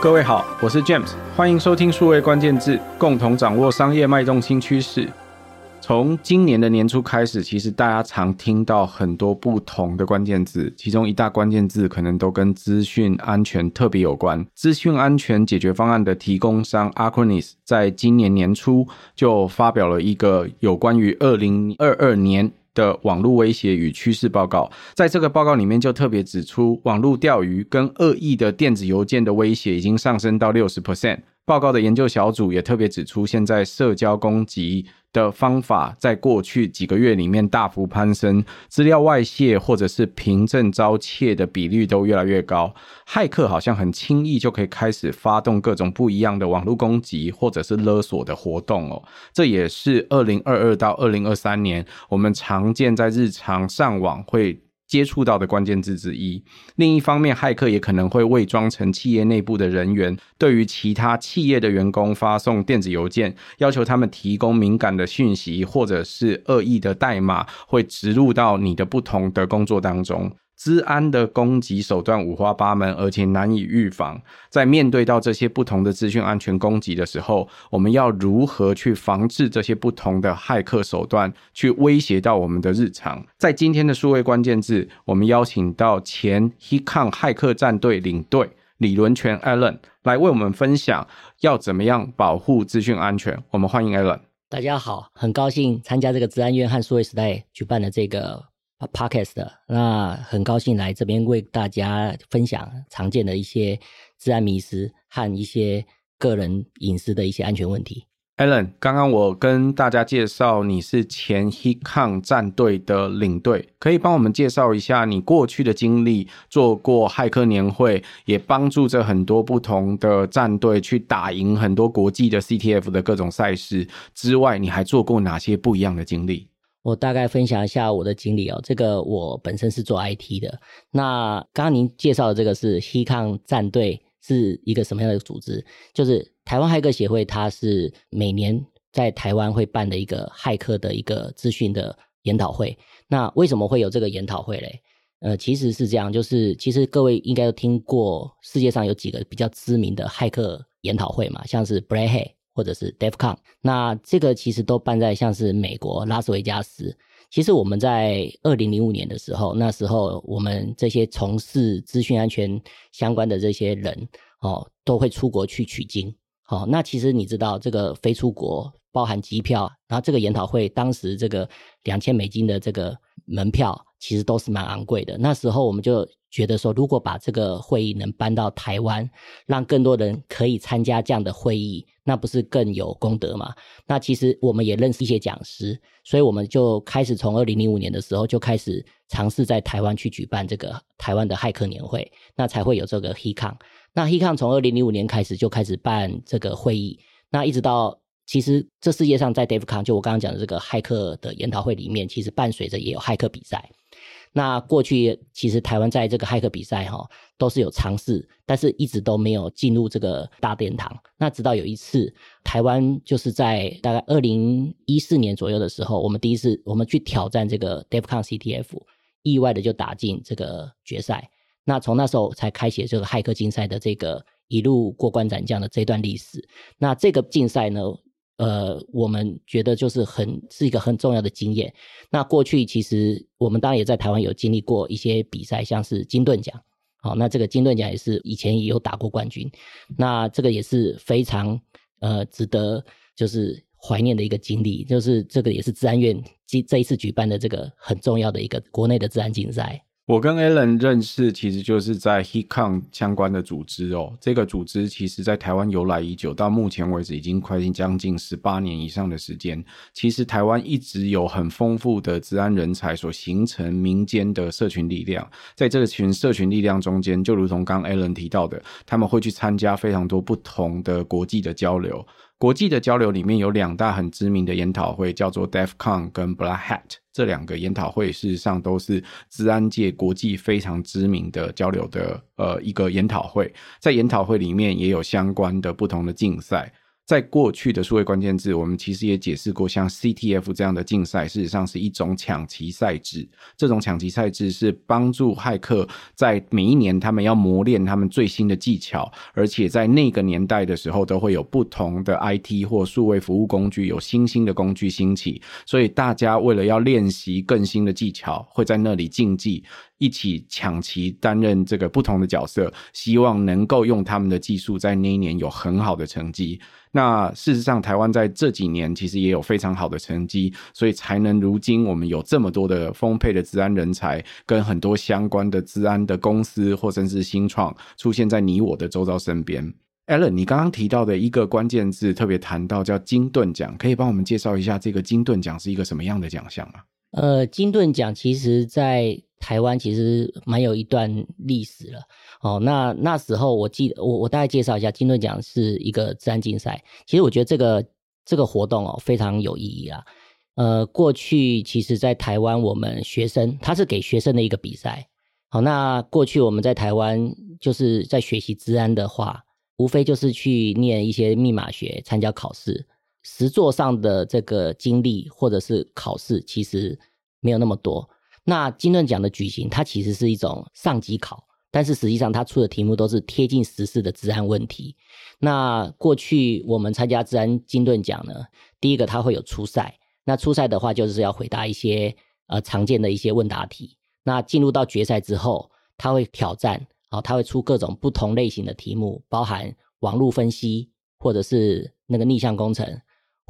各位好，我是 James，欢迎收听数位关键字，共同掌握商业脉动新趋势。从今年的年初开始，其实大家常听到很多不同的关键字，其中一大关键字可能都跟资讯安全特别有关。资讯安全解决方案的提供商 Acronis 在今年年初就发表了一个有关于二零二二年的网络威胁与趋势报告，在这个报告里面就特别指出，网络钓鱼跟恶意的电子邮件的威胁已经上升到六十 percent。报告的研究小组也特别指出，现在社交攻击的方法在过去几个月里面大幅攀升，资料外泄或者是凭证遭窃的比率都越来越高。骇客好像很轻易就可以开始发动各种不一样的网络攻击或者是勒索的活动哦。这也是二零二二到二零二三年我们常见在日常上网会接触到的关键字之一。另一方面，骇客也可能会伪装成企业内部的人员，对于其他企业的员工发送电子邮件，要求他们提供敏感的讯息，或者是恶意的代码，会植入到你的不同的工作当中。治安的攻击手段五花八门，而且难以预防。在面对到这些不同的资讯安全攻击的时候，我们要如何去防治这些不同的骇客手段，去威胁到我们的日常？在今天的数位关键字，我们邀请到前 HitKon 骇客战队领队李伦全 Alan 来为我们分享要怎么样保护资讯安全。我们欢迎 Alan。大家好，很高兴参加这个治安院和数位时代举办的这个。Podcast，那很高兴来这边为大家分享常见的一些治安迷思和一些个人隐私的一些安全问题。Alan，刚刚我跟大家介绍你是前 HitKon 战队的领队，可以帮我们介绍一下你过去的经历？做过骇客年会，也帮助着很多不同的战队去打赢很多国际的 CTF 的各种赛事之外，你还做过哪些不一样的经历？我大概分享一下我的经历哦。这个我本身是做 IT 的。那刚刚您介绍的这个是 HitKon 战队是一个什么样的组织？就是台湾骇客协会，它是每年在台湾会办的一个骇客的一个资讯的研讨会。那为什么会有这个研讨会嘞？呃，其实是这样，就是其实各位应该都听过世界上有几个比较知名的骇客研讨会嘛，像是 Black Hat 或者是 DEF CON，那这个其实都办在像是美国拉斯维加斯。其实我们在二零零五年的时候，那时候我们这些从事资讯安全相关的这些人哦，都会出国去取经。哦，那其实你知道这个飞出国包含机票，然后这个研讨会当时这个两千美金的这个门票，其实都是蛮昂贵的。那时候我们就。觉得说，如果把这个会议能搬到台湾，让更多人可以参加这样的会议，那不是更有功德吗？那其实我们也认识一些讲师，所以我们就开始从二零零五年的时候就开始尝试在台湾去举办这个台湾的骇客年会，那才会有这个 HeCon。那 HeCon 从二零零五年开始就开始办这个会议，那一直到其实这世界上在 DEF CON 就我刚刚讲的这个骇客的研讨会里面，其实伴随着也有骇客比赛。那过去其实台湾在这个骇客比赛哈都是有尝试，但是一直都没有进入这个大殿堂。那直到有一次，台湾就是在大概二零一四年左右的时候，我们第一次我们去挑战这个 DEFCON CTF，意外的就打进这个决赛。那从那时候才开启这个骇客竞赛的这个一路过关斩将的这段历史。那这个竞赛呢？呃，我们觉得就是很是一个很重要的经验。那过去其实我们当然也在台湾有经历过一些比赛，像是金盾奖，好，那这个金盾奖也是以前也有打过冠军，那这个也是非常呃值得就是怀念的一个经历，就是这个也是资安院这这一次举办的这个很重要的一个国内的资安竞赛。我跟 Alan 认识，其实就是在 HitKon 相关的组织哦。这个组织其实在台湾由来已久，到目前为止已经快将近十八年以上的时间。其实台湾一直有很丰富的治安人才所形成民间的社群力量，在这个群社群力量中间，就如同刚 Alan 提到的，他们会去参加非常多不同的国际的交流。国际的交流里面有两大很知名的研讨会，叫做 DEF CON 跟 Black Hat。这两个研讨会事实上都是治安界国际非常知名的交流的呃一个研讨会。在研讨会里面也有相关的不同的竞赛。在过去的数位关键字，我们其实也解释过，像 CTF 这样的竞赛，事实上是一种抢旗赛制。这种抢旗赛制是帮助骇客在每一年他们要磨练他们最新的技巧，而且在那个年代的时候，都会有不同的 IT 或数位服务工具，有新兴的工具兴起，所以大家为了要练习更新的技巧，会在那里竞技。一起抢旗担任这个不同的角色，希望能够用他们的技术在那一年有很好的成绩。那事实上，台湾在这几年其实也有非常好的成绩，所以才能如今我们有这么多的丰沛的治安人才，跟很多相关的治安的公司或甚至新创出现在你我的周遭身边。Allen，你刚刚提到的一个关键字特别谈到叫金盾奖，可以帮我们介绍一下这个金盾奖是一个什么样的奖项吗？呃，金盾奖其实在台湾其实蛮有一段历史了。哦，那那时候我记得我我大概介绍一下，金盾奖是一个治安竞赛。其实我觉得这个这个活动哦非常有意义啦。呃，过去其实，在台湾我们学生，他是给学生的一个比赛。好，那过去我们在台湾就是在学习治安的话，无非就是去念一些密码学，参加考试。实作上的这个经历或者是考试，其实没有那么多。那金盾奖的举行，它其实是一种上机考，但是实际上它出的题目都是贴近时事的治安问题。那过去我们参加治安金盾奖呢，第一个它会有初赛，那初赛的话就是要回答一些呃常见的一些问答题。那进入到决赛之后，它会挑战，啊，它会出各种不同类型的题目，包含网络分析或者是那个逆向工程。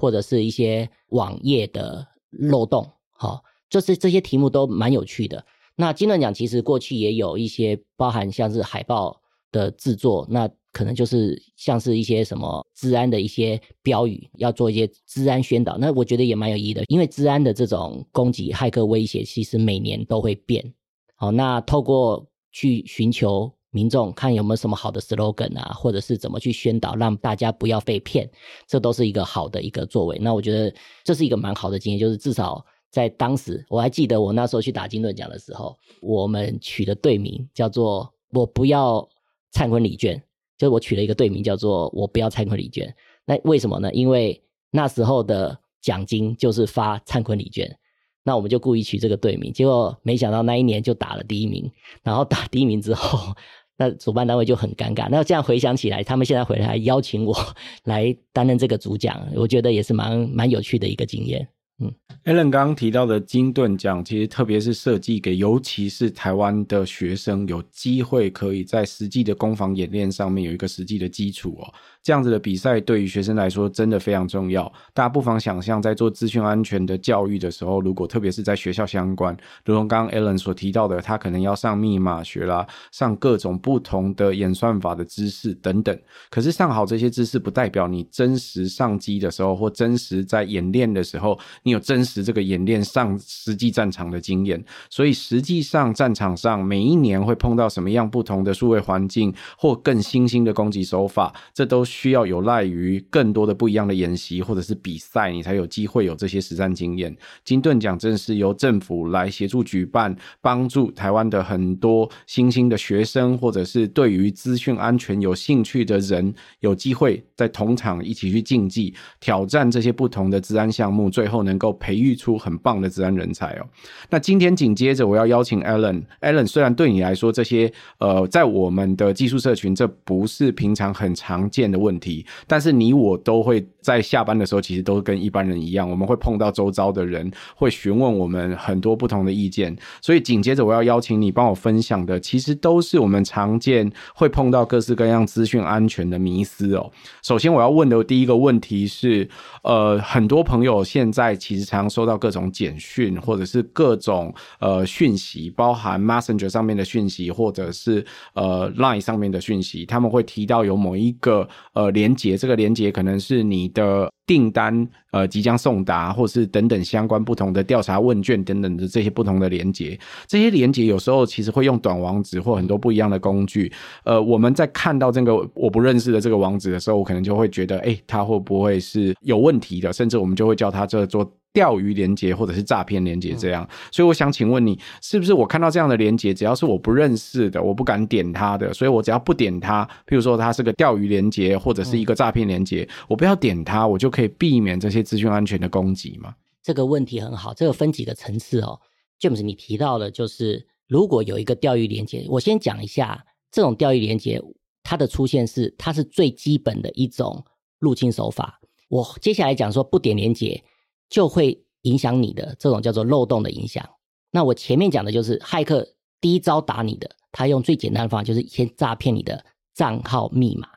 或者是一些网页的漏洞，好，就是这些题目都蛮有趣的。那金盾奖其实过去也有一些包含像是海报的制作，那可能就是像是一些什么治安的一些标语，要做一些治安宣导。那我觉得也蛮有意义的，因为治安的这种攻击、骇客威胁，其实每年都会变。好，那透过去寻求。民众看有没有什么好的 slogan 啊，或者是怎么去宣导，让大家不要被骗，这都是一个好的一个作为。那我觉得这是一个蛮好的经验，就是至少在当时，我还记得我那时候去打金盾奖的时候，我们取的队名叫做“我不要灿坤礼券”，就是我取了一个队名叫做“我不要灿坤礼券”。那为什么呢？因为那时候的奖金就是发灿坤礼券。那我们就故意取这个队名，结果没想到那一年就打了第一名。然后打第一名之后，那主办单位就很尴尬。那这样回想起来，他们现在回来邀请我 来担任这个主讲，我觉得也是蛮蛮有趣的一个经验。嗯，Allen 刚刚提到的金盾奖，其实特别是设计给，尤其是台湾的学生，有机会可以在实际的攻防演练上面有一个实际的基础哦。这样子的比赛对于学生来说真的非常重要。大家不妨想象，在做资讯安全的教育的时候，如果特别是在学校相关，如同刚刚 Allen 所提到的，他可能要上密码学啦，上各种不同的演算法的知识等等。可是上好这些知识，不代表你真实上机的时候，或真实在演练的时候，你有真实这个演练上实际战场的经验。所以实际上战场上每一年会碰到什么样不同的数位环境，或更新兴的攻击手法，这都需。要有赖于更多的不一样的演习或者是比赛，你才有机会有这些实战经验。金盾奖正是由政府来协助举办，帮助台湾的很多新兴的学生，或者是对于资讯安全有兴趣的人，有机会在同场一起去竞技，挑战这些不同的治安项目，最后能能够培育出很棒的治安人才哦。那今天紧接着我要邀请 Alan，Alan Alan 虽然对你来说这些呃，在我们的技术社群这不是平常很常见的。问题，但是你我都会在下班的时候，其实都跟一般人一样，我们会碰到周遭的人，会询问我们很多不同的意见。所以紧接着我要邀请你帮我分享的，其实都是我们常见会碰到各式各样资讯安全的迷思哦。首先我要问的第一个问题是，呃，很多朋友现在其实常收到各种简讯，或者是各种呃讯息，包含 Messenger 上面的讯息，或者是呃 Line 上面的讯息，他们会提到有某一个。呃，连接这个连接可能是你的订单，呃，即将送达，或是等等相关不同的调查问卷等等的这些不同的连接。这些连接有时候其实会用短网址或很多不一样的工具。呃，我们在看到这个我不认识的这个网址的时候，我可能就会觉得，哎，它会不会是有问题的？甚至我们就会叫它这做钓鱼连接或者是诈骗连接这样。所以我想请问你，是不是我看到这样的连接，只要是我不认识的，我不敢点它的，所以我只要不点它，譬如说它是个钓鱼连接或者是一个诈骗连接，我不要点它，我就可以避免这些资讯安全的攻击吗？这个问题很好，这个分几个层次哦。James，你提到的就是如果有一个钓鱼连接，我先讲一下这种钓鱼连接。它的出现是，它是最基本的一种入侵手法。我接下来讲说不点连接就会影响你的这种叫做漏洞的影响。那我前面讲的就是骇客第一招打你的，他用最简单的方法就是先诈骗你的账号密码。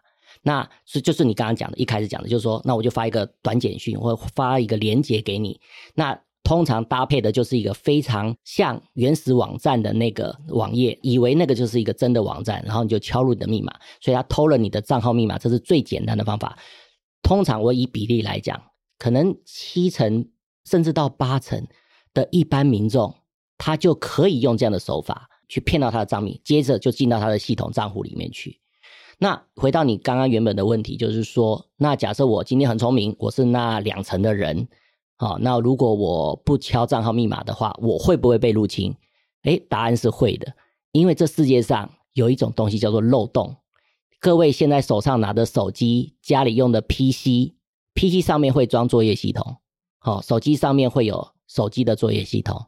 那是就是你刚刚讲的，一开始讲的就是说，那我就发一个短简讯或发一个连接给你。那通常搭配的就是一个非常像原始网站的那个网页，以为那个就是一个真的网站，然后你就敲入你的密码，所以他偷了你的账号密码，这是最简单的方法。通常我以比例来讲，可能七成甚至到八成的一般民众，他就可以用这样的手法去骗到他的账密，接着就进到他的系统账户里面去。那回到你刚刚原本的问题，就是说，那假设我今天很聪明，我是那两层的人。好，那如果我不敲账号密码的话，我会不会被入侵？诶，答案是会的，因为这世界上有一种东西叫做漏洞。各位现在手上拿的手机，家里用的 PC，PC 上面会装作业系统，好，手机上面会有手机的作业系统。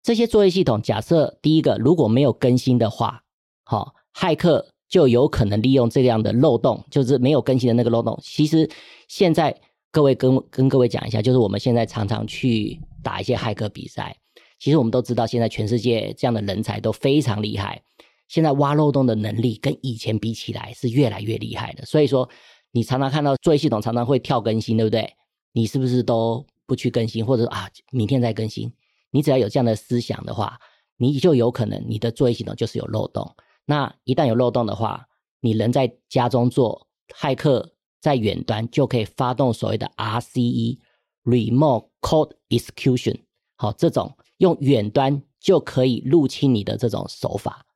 这些作业系统，假设第一个如果没有更新的话，好，骇客就有可能利用这样的漏洞，就是没有更新的那个漏洞。其实现在。各位跟跟各位讲一下，就是我们现在常常去打一些骇客比赛。其实我们都知道，现在全世界这样的人才都非常厉害。现在挖漏洞的能力跟以前比起来是越来越厉害的。所以说，你常常看到作业系统常常会跳更新，对不对？你是不是都不去更新，或者啊明天再更新？你只要有这样的思想的话，你就有可能你的作业系统就是有漏洞。那一旦有漏洞的话，你人在家中做骇客。在远端就可以发动所谓的 RCE（Remote Code Execution），好，这种用远端就可以入侵你的这种手法。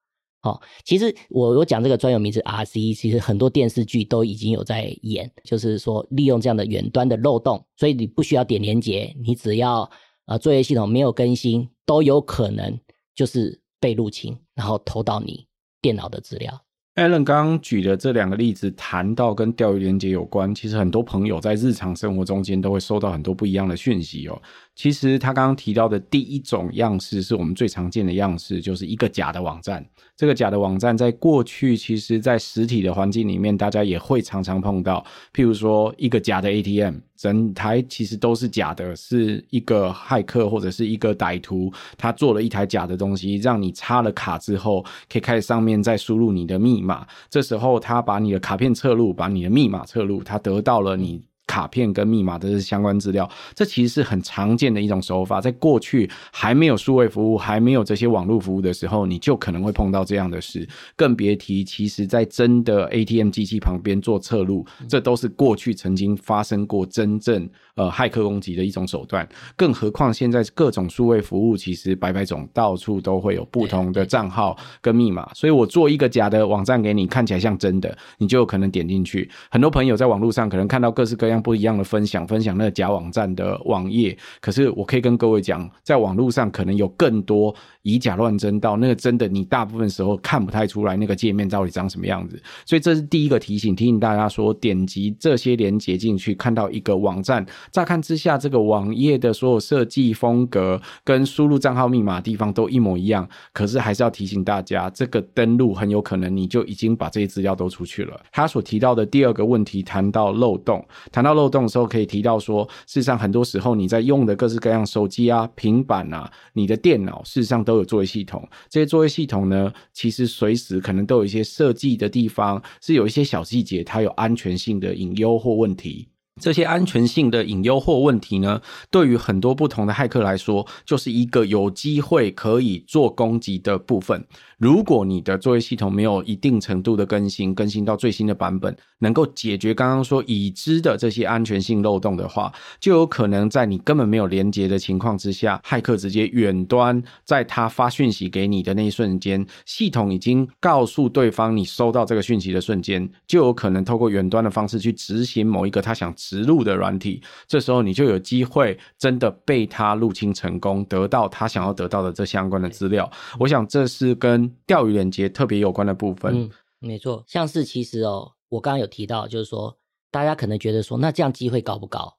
好，其实我我讲这个专有名词 RCE，其实很多电视剧都已经有在演，就是说利用这样的远端的漏洞，所以你不需要点连接，你只要呃作业系统没有更新，都有可能就是被入侵，然后偷到你电脑的资料。Allen 刚刚举的这两个例子，谈到跟钓鱼连接有关，其实很多朋友在日常生活中间都会收到很多不一样的讯息哦。其实他刚刚提到的第一种样式是我们最常见的样式，就是一个假的网站。这个假的网站在过去，其实在实体的环境里面，大家也会常常碰到。譬如说，一个假的 ATM，整台其实都是假的，是一个骇客或者是一个歹徒，他做了一台假的东西，让你插了卡之后，可以开始上面再输入你的密码。这时候，他把你的卡片侧录，把你的密码侧录，他得到了你。卡片跟密码的相关资料，这其实是很常见的一种手法。在过去还没有数位服务、还没有这些网络服务的时候，你就可能会碰到这样的事。更别提，其实在真的 ATM 机器旁边做侧录，这都是过去曾经发生过真正呃骇客攻击的一种手段。更何况现在各种数位服务其实百百种，到处都会有不同的账号跟密码。所以我做一个假的网站给你，看起来像真的，你就有可能点进去。很多朋友在网络上可能看到各式各样。不一样的分享，分享那个假网站的网页。可是我可以跟各位讲，在网络上可能有更多以假乱真，到那个真的，你大部分时候看不太出来那个界面到底长什么样子。所以这是第一个提醒，提醒大家说，点击这些连接进去，看到一个网站，乍看之下，这个网页的所有设计风格跟输入账号密码的地方都一模一样。可是还是要提醒大家，这个登录很有可能你就已经把这些资料都出去了。他所提到的第二个问题，谈到漏洞，谈到。漏洞的时候可以提到说，事实上很多时候你在用的各式各样手机啊、平板啊、你的电脑，事实上都有作业系统。这些作业系统呢，其实随时可能都有一些设计的地方，是有一些小细节，它有安全性的隐忧或问题。这些安全性的隐忧或问题呢，对于很多不同的骇客来说，就是一个有机会可以做攻击的部分。如果你的作业系统没有一定程度的更新，更新到最新的版本，能够解决刚刚说已知的这些安全性漏洞的话，就有可能在你根本没有连接的情况之下，骇客直接远端在他发讯息给你的那一瞬间，系统已经告诉对方你收到这个讯息的瞬间，就有可能透过远端的方式去执行某一个他想。植入的软体，这时候你就有机会真的被他入侵成功，得到他想要得到的这相关的资料。我想这是跟钓鱼连接特别有关的部分。嗯，没错，像是其实哦，我刚刚有提到，就是说大家可能觉得说，那这样机会高不高？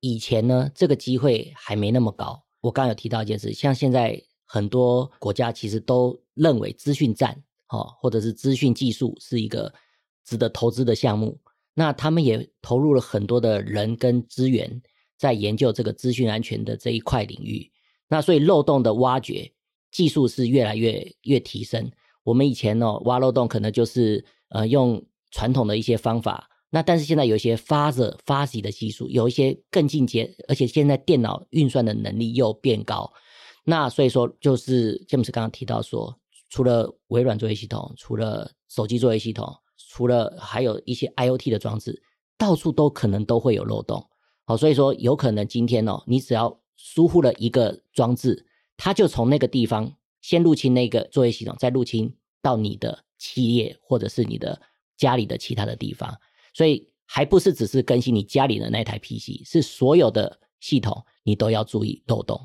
以前呢，这个机会还没那么高。我刚刚有提到一件事，像现在很多国家其实都认为资讯战，哦，或者是资讯技术是一个值得投资的项目。那他们也投入了很多的人跟资源在研究这个资讯安全的这一块领域。那所以漏洞的挖掘技术是越来越越提升。我们以前呢，挖漏洞可能就是呃用传统的一些方法。那但是现在有一些 Fuzzer、Fuzzy 的技术，有一些更进阶，而且现在电脑运算的能力又变高。那所以说，就是詹姆斯刚刚提到说，除了微软作业系统，除了手机作业系统，除了还有一些 IoT 的装置，到处都可能都会有漏洞。好，所以说有可能今天哦，你只要疏忽了一个装置，它就从那个地方先入侵那个作业系统，再入侵到你的企业或者是你的家里的其他的地方。所以还不是只是更新你家里的那台 PC，是所有的系统你都要注意漏洞。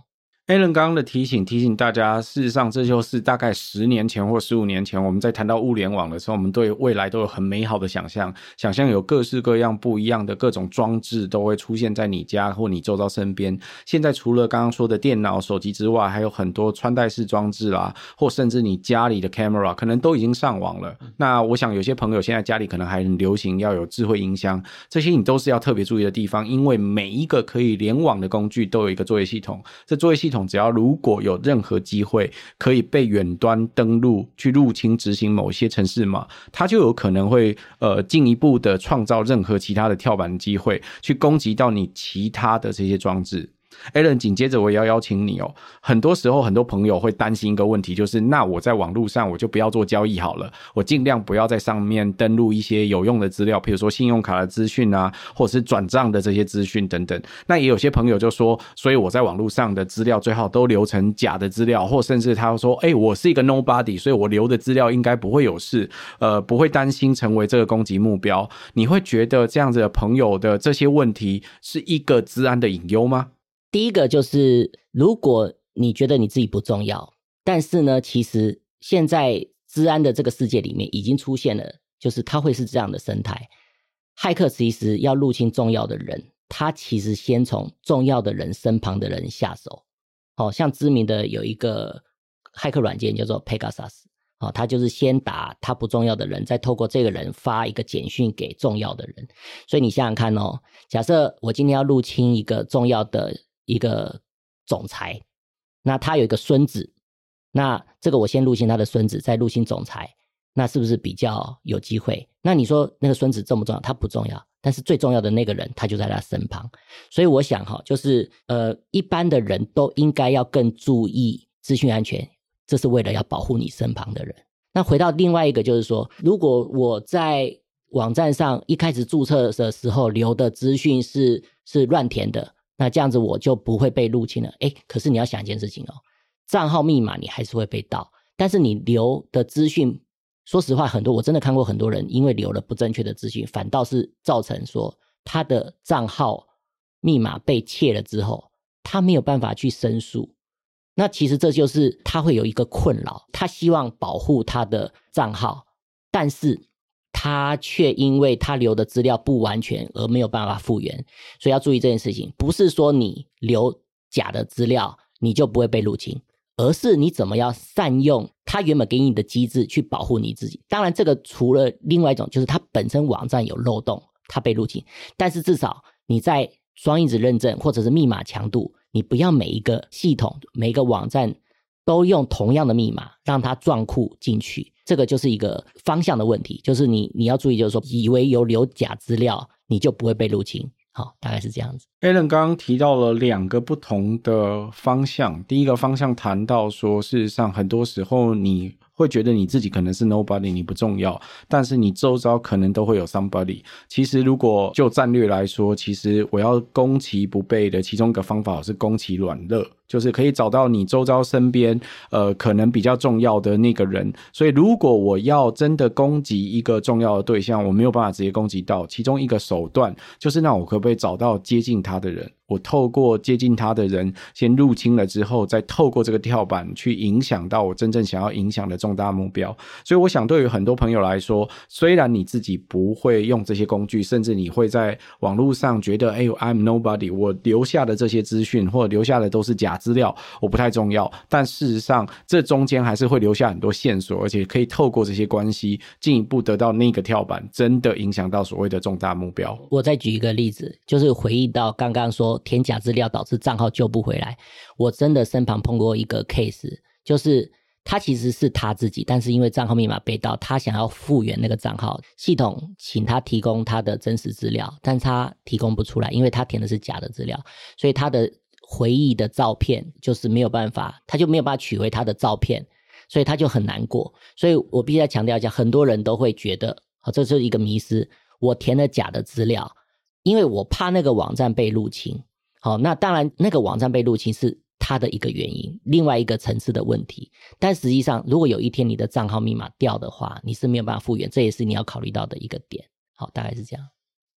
Alan 刚刚的提醒提醒大家，事实上这就是大概十年前或十五年前，我们在谈到物联网的时候，我们对未来都有很美好的想象，想象有各式各样不一样的各种装置都会出现在你家或你周遭身边。现在除了刚刚说的电脑、手机之外，还有很多穿戴式装置啦，或甚至你家里的 camera 可能都已经上网了。那我想有些朋友现在家里可能还很流行要有智慧音箱，这些你都是要特别注意的地方，因为每一个可以联网的工具都有一个作业系统，这作业系系统。只要如果有任何机会可以被远端登录去入侵执行某些城市码，它就有可能会呃进一步的创造任何其他的跳板机会，去攻击到你其他的这些装置。Alan，紧接着我要邀请你哦。很多时候，很多朋友会担心一个问题，就是那我在网络上我就不要做交易好了，我尽量不要在上面登录一些有用的资料，比如说信用卡的资讯啊，或者是转账的这些资讯等等。那也有些朋友就说，所以我在网络上的资料最好都留成假的资料，或甚至他说，哎，我是一个 nobody，所以我留的资料应该不会有事，呃，不会担心成为这个攻击目标。你会觉得这样子的朋友的这些问题是一个治安的隐忧吗？第一个就是，如果你觉得你自己不重要，但是呢，其实现在治安的这个世界里面已经出现了，就是它会是这样的生态。骇客其实要入侵重要的人，他其实先从重要的人身旁的人下手。哦，像知名的有一个骇客软件叫做 Pegasus，哦，他就是先打他不重要的人，再透过这个人发一个简讯给重要的人。所以你想想看哦，假设我今天要入侵一个重要的。一个总裁，那他有一个孙子，那这个我先入侵他的孙子，再入侵总裁，那是不是比较有机会？那你说那个孙子重不重要？他不重要，但是最重要的那个人他就在他身旁，所以我想哈，就是呃，一般的人都应该要更注意资讯安全，这是为了要保护你身旁的人。那回到另外一个，就是说，如果我在网站上一开始注册的时候留的资讯是是乱填的。那这样子我就不会被入侵了。诶，可是你要想一件事情哦，账号密码你还是会被盗，但是你留的资讯，说实话，很多我真的看过很多人因为留了不正确的资讯，反倒是造成说他的账号密码被窃了之后，他没有办法去申诉。那其实这就是他会有一个困扰，他希望保护他的账号，但是。他却因为他留的资料不完全而没有办法复原，所以要注意这件事情。不是说你留假的资料你就不会被入侵，而是你怎么要善用他原本给你的机制去保护你自己。当然，这个除了另外一种，就是它本身网站有漏洞，它被入侵。但是至少你在双因子认证或者是密码强度，你不要每一个系统、每一个网站都用同样的密码让它撞库进去。这个就是一个方向的问题，就是你你要注意，就是说，以为有留假资料，你就不会被入侵。好，大概是这样子。Alan 刚刚提到了两个不同的方向，第一个方向谈到说，事实上很多时候你会觉得你自己可能是 nobody，你不重要，但是你周遭可能都会有 somebody。其实如果就战略来说，其实我要攻其不备的其中一个方法是攻其软肋。就是可以找到你周遭身边呃可能比较重要的那个人。所以如果我要真的攻击一个重要的对象，我没有办法直接攻击到，其中一个手段就是那我可不可以找到接近他的人？我透过接近他的人先入侵了之后，再透过这个跳板去影响到我真正想要影响的重大目标。所以我想，对于很多朋友来说，虽然你自己不会用这些工具，甚至你会在网络上觉得，哎呦，I'm nobody，我留下的这些资讯或留下的都是假资料，我不太重要。但事实上，这中间还是会留下很多线索，而且可以透过这些关系进一步得到那个跳板，真的影响到所谓的重大目标。我再举一个例子，就是回忆到刚刚说。填假资料导致账号救不回来，我真的身旁碰过一个 case，就是他其实是他自己，但是因为账号密码被盗，他想要复原那个账号，系统请他提供他的真实资料，但他提供不出来，因为他填的是假的资料，所以他的回忆的照片就是没有办法，他就没有办法取回他的照片，所以他就很难过。所以我必须再强调一下，很多人都会觉得，啊，这是一个迷思，我填了假的资料，因为我怕那个网站被入侵。好，那当然，那个网站被入侵是他的一个原因，另外一个层次的问题。但实际上，如果有一天你的账号密码掉的话，你是没有办法复原，这也是你要考虑到的一个点。好，大概是这样。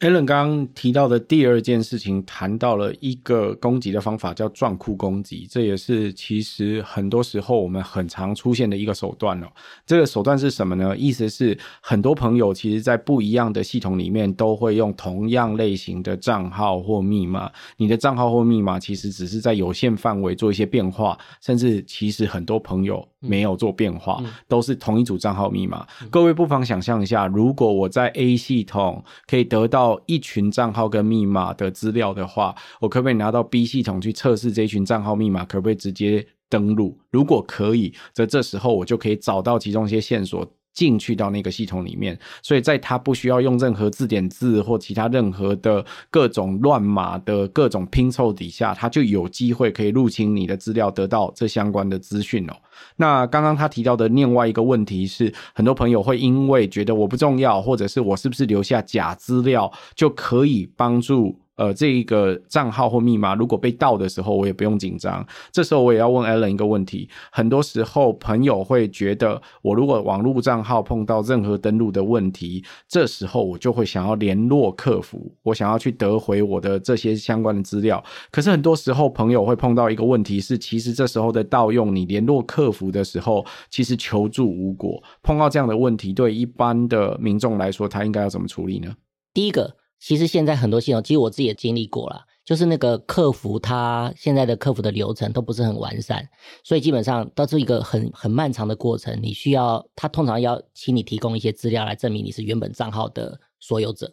Allen 刚刚提到的第二件事情，谈到了一个攻击的方法，叫撞库攻击。这也是其实很多时候我们很常出现的一个手段哦。这个手段是什么呢？意思是很多朋友其实在不一样的系统里面都会用同样类型的账号或密码。你的账号或密码其实只是在有限范围做一些变化，甚至其实很多朋友没有做变化，都是同一组账号密码。各位不妨想象一下，如果我在 A 系统可以得到一群账号跟密码的资料的话，我可不可以拿到 B 系统去测试这一群账号密码可不可以直接登录？如果可以，则这时候我就可以找到其中一些线索。进去到那个系统里面，所以在它不需要用任何字典字或其他任何的各种乱码的各种拼凑底下，它就有机会可以入侵你的资料，得到这相关的资讯哦。那刚刚他提到的另外一个问题是，很多朋友会因为觉得我不重要，或者是我是不是留下假资料就可以帮助。呃，这一个账号或密码如果被盗的时候，我也不用紧张。这时候我也要问 Allen 一个问题：很多时候朋友会觉得，我如果网络账号碰到任何登录的问题，这时候我就会想要联络客服，我想要去得回我的这些相关的资料。可是很多时候朋友会碰到一个问题是，其实这时候的盗用，你联络客服的时候，其实求助无果。碰到这样的问题，对一般的民众来说，他应该要怎么处理呢？第一个。其实现在很多系统，其实我自己也经历过了，就是那个客服，他现在的客服的流程都不是很完善，所以基本上都是一个很很漫长的过程。你需要他通常要请你提供一些资料来证明你是原本账号的所有者。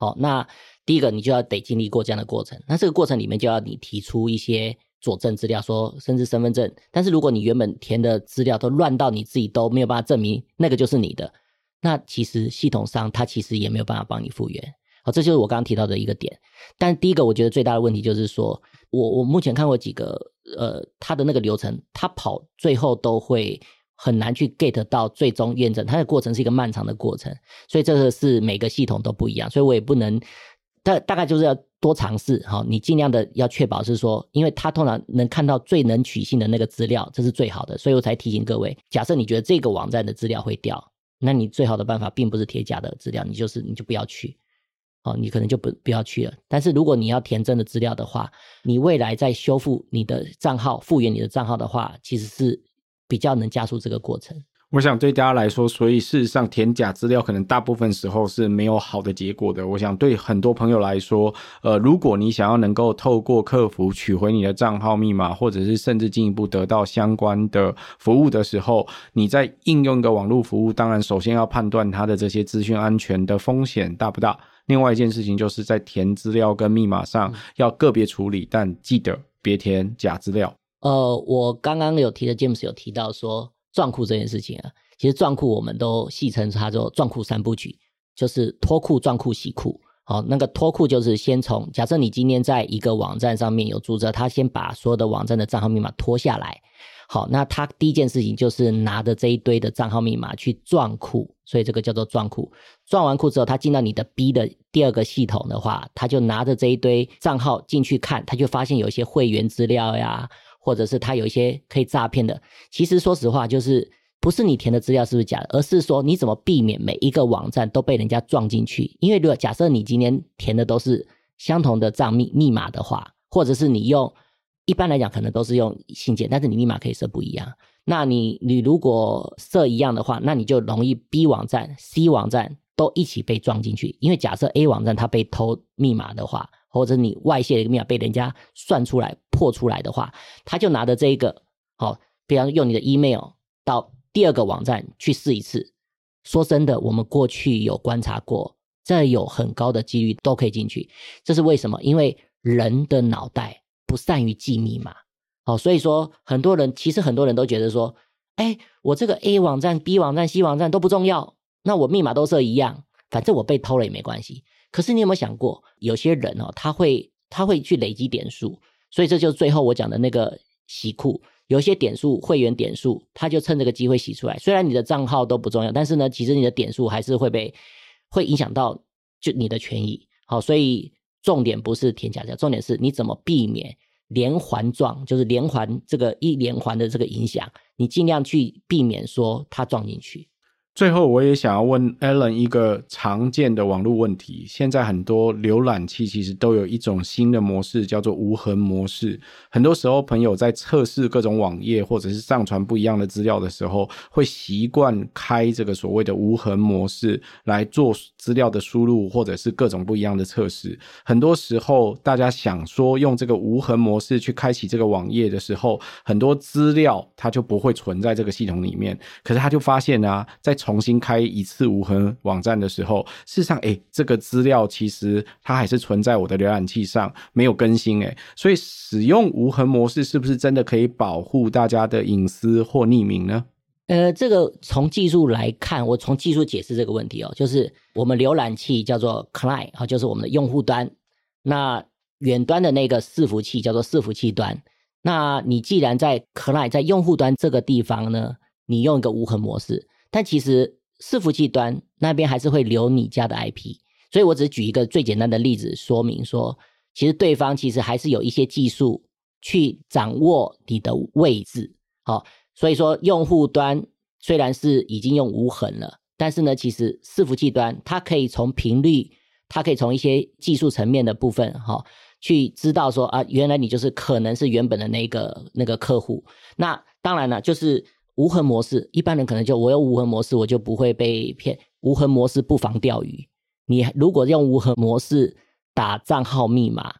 好，那第一个你就要得经历过这样的过程。那这个过程里面就要你提出一些佐证资料，说甚至身份证。但是如果你原本填的资料都乱到你自己都没有办法证明那个就是你的，那其实系统上它其实也没有办法帮你复原。这就是我刚刚提到的一个点。但第一个，我觉得最大的问题就是说，我我目前看过几个，呃，他的那个流程，他跑最后都会很难去 get 到最终验证，它的过程是一个漫长的过程。所以这个是每个系统都不一样，所以我也不能，大大概就是要多尝试。好，你尽量的要确保是说，因为他通常能看到最能取信的那个资料，这是最好的。所以我才提醒各位，假设你觉得这个网站的资料会掉，那你最好的办法并不是贴假的资料，你就是你就不要去。哦，你可能就不不要去了。但是如果你要填真的资料的话，你未来再修复你的账号、复原你的账号的话，其实是比较能加速这个过程。我想对大家来说，所以事实上填假资料可能大部分时候是没有好的结果的。我想对很多朋友来说，呃，如果你想要能够透过客服取回你的账号密码，或者是甚至进一步得到相关的服务的时候，你在应用一个网络服务，当然首先要判断它的这些资讯安全的风险大不大。另外一件事情就是在填资料跟密码上要个别处理，但记得别填假资料。呃，我刚刚有提的 James 有提到说撞库这件事情啊，其实撞库我们都戏称它做撞库三部曲，就是脱库、撞库、洗库。好，那个脱库就是先从假设你今天在一个网站上面有注册，他先把所有的网站的账号密码脱下来。好，那他第一件事情就是拿着这一堆的账号密码去撞库，所以这个叫做撞库。撞完库之后，他进到你的 B 的第二个系统的话，他就拿着这一堆账号进去看，他就发现有一些会员资料呀，或者是他有一些可以诈骗的。其实说实话，就是不是你填的资料是不是假的，而是说你怎么避免每一个网站都被人家撞进去。因为如果假设你今天填的都是相同的账密密码的话，或者是你用一般来讲可能都是用信件，但是你密码可以设不一样。那你你如果设一样的话，那你就容易 B 网站、C 网站都一起被撞进去。因为假设 A 网站它被偷密码的话，或者你外泄的一个密码被人家算出来破出来的话，他就拿着这个，好，比方用你的 email 到第二个网站去试一次。说真的，我们过去有观察过，这有很高的几率都可以进去。这是为什么？因为人的脑袋不善于记密码。好，所以说很多人其实很多人都觉得说，哎，我这个 A 网站、B 网站、C 网站都不重要，那我密码都设一样，反正我被偷了也没关系。可是你有没有想过，有些人哦，他会他会去累积点数，所以这就是最后我讲的那个洗库，有些点数会员点数，他就趁这个机会洗出来。虽然你的账号都不重要，但是呢，其实你的点数还是会被会影响到就你的权益。好，所以重点不是填假账，重点是你怎么避免连环撞，就是连环这个一连环的这个影响，你尽量去避免说它撞进去。最后，我也想要问 Alan 一个常见的网络问题。现在很多浏览器其实都有一种新的模式，叫做无痕模式。很多时候，朋友在测试各种网页或者是上传不一样的资料的时候，会习惯开这个所谓的无痕模式来做资料的输入，或者是各种不一样的测试。很多时候，大家想说用这个无痕模式去开启这个网页的时候，很多资料它就不会存在这个系统里面。可是他就发现啊，在重新开一次无痕网站的时候，事实上，诶，这个资料其实它还是存在我的浏览器上，没有更新，诶，所以使用无痕模式是不是真的可以保护大家的隐私或匿名呢？呃，这个从技术来看，我从技术解释这个问题哦，就是我们浏览器叫做 client 啊，就是我们的用户端，那远端的那个伺服器叫做伺服器端。那你既然在 client 在用户端这个地方呢，你用一个无痕模式。但其实伺服器端那边还是会留你家的 IP，所以我只是举一个最简单的例子说明说，其实对方其实还是有一些技术去掌握你的位置，好，所以说用户端虽然是已经用无痕了，但是呢，其实伺服器端它可以从频率，它可以从一些技术层面的部分，哈，去知道说啊，原来你就是可能是原本的那个那个客户，那当然了，就是。无痕模式，一般人可能就我有无痕模式，我就不会被骗。无痕模式不防钓鱼。你如果用无痕模式打账号密码，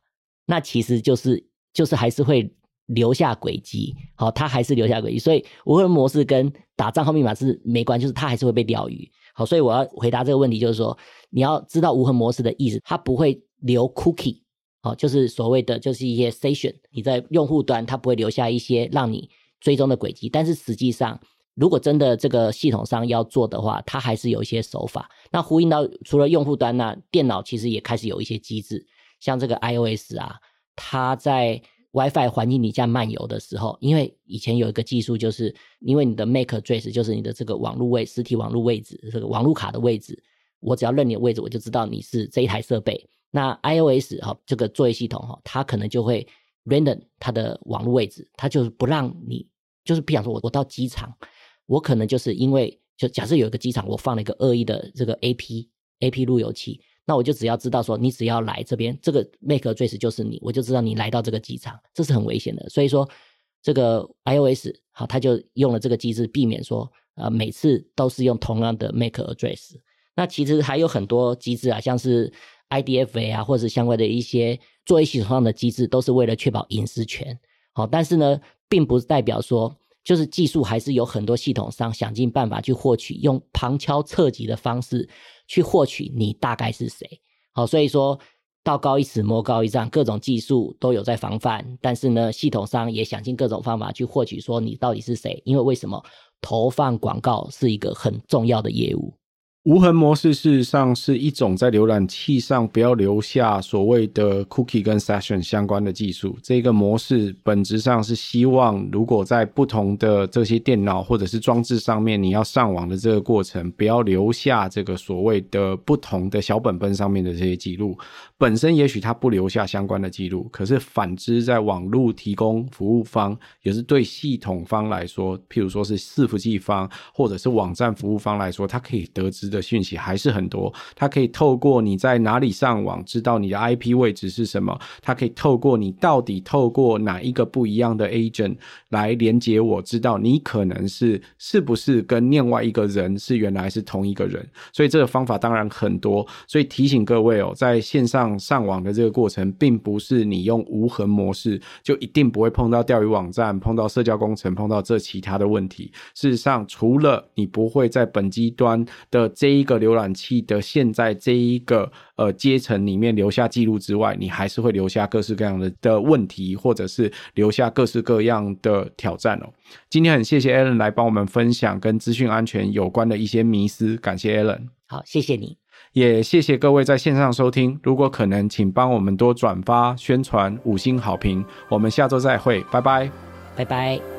那其实就是就是还是会留下轨迹。好，它还是留下轨迹。所以无痕模式跟打账号密码是没关，就是它还是会被钓鱼。好，所以我要回答这个问题，就是说你要知道无痕模式的意思，它不会留 cookie。好，就是所谓的就是一些 session，你在用户端它不会留下一些让你。追踪的轨迹，但是实际上，如果真的这个系统上要做的话，它还是有一些手法。那呼应到除了用户端呢，电脑其实也开始有一些机制，像这个 iOS 啊，它在 WiFi 环境底下漫游的时候，因为以前有一个技术，就是因为你的 MAC address 就是你的这个网络位实体网络位置，这个网络卡的位置，我只要认你的位置，我就知道你是这一台设备。那 iOS 哈，这个作业系统哈，它可能就会。Random 它的网络位置，它就是不让你，就是比方说我我到机场，我可能就是因为就假设有一个机场，我放了一个恶意的这个 AP AP 路由器，那我就只要知道说你只要来这边，这个 MAC address 就是你，我就知道你来到这个机场，这是很危险的。所以说这个 iOS 好，它就用了这个机制，避免说呃每次都是用同样的 MAC address。那其实还有很多机制啊，像是 IDFA 啊，或者是相关的一些。作业系统上的机制都是为了确保隐私权，好，但是呢，并不代表说就是技术还是有很多系统上想尽办法去获取，用旁敲侧击的方式去获取你大概是谁，好，所以说道高一尺，魔高一丈，各种技术都有在防范，但是呢，系统上也想尽各种方法去获取说你到底是谁，因为为什么投放广告是一个很重要的业务。无痕模式事实上是一种在浏览器上不要留下所谓的 cookie 跟 session 相关的技术。这个模式本质上是希望，如果在不同的这些电脑或者是装置上面，你要上网的这个过程，不要留下这个所谓的不同的小本本上面的这些记录。本身也许它不留下相关的记录，可是反之，在网络提供服务方，也是对系统方来说，譬如说是伺服器方或者是网站服务方来说，它可以得知的。讯息还是很多，它可以透过你在哪里上网，知道你的 IP 位置是什么。它可以透过你到底透过哪一个不一样的 agent 来连接我，知道你可能是是不是跟另外一个人是原来是同一个人。所以这个方法当然很多。所以提醒各位哦，在线上上网的这个过程，并不是你用无痕模式就一定不会碰到钓鱼网站、碰到社交工程、碰到这其他的问题。事实上，除了你不会在本机端的这一个浏览器的现在这一个呃阶层里面留下记录之外，你还是会留下各式各样的的问题，或者是留下各式各样的挑战哦。今天很谢谢 Alan 来帮我们分享跟资讯安全有关的一些迷思，感谢 Alan。好，谢谢你，也谢谢各位在线上收听。如果可能，请帮我们多转发、宣传、五星好评。我们下周再会，拜拜，拜拜。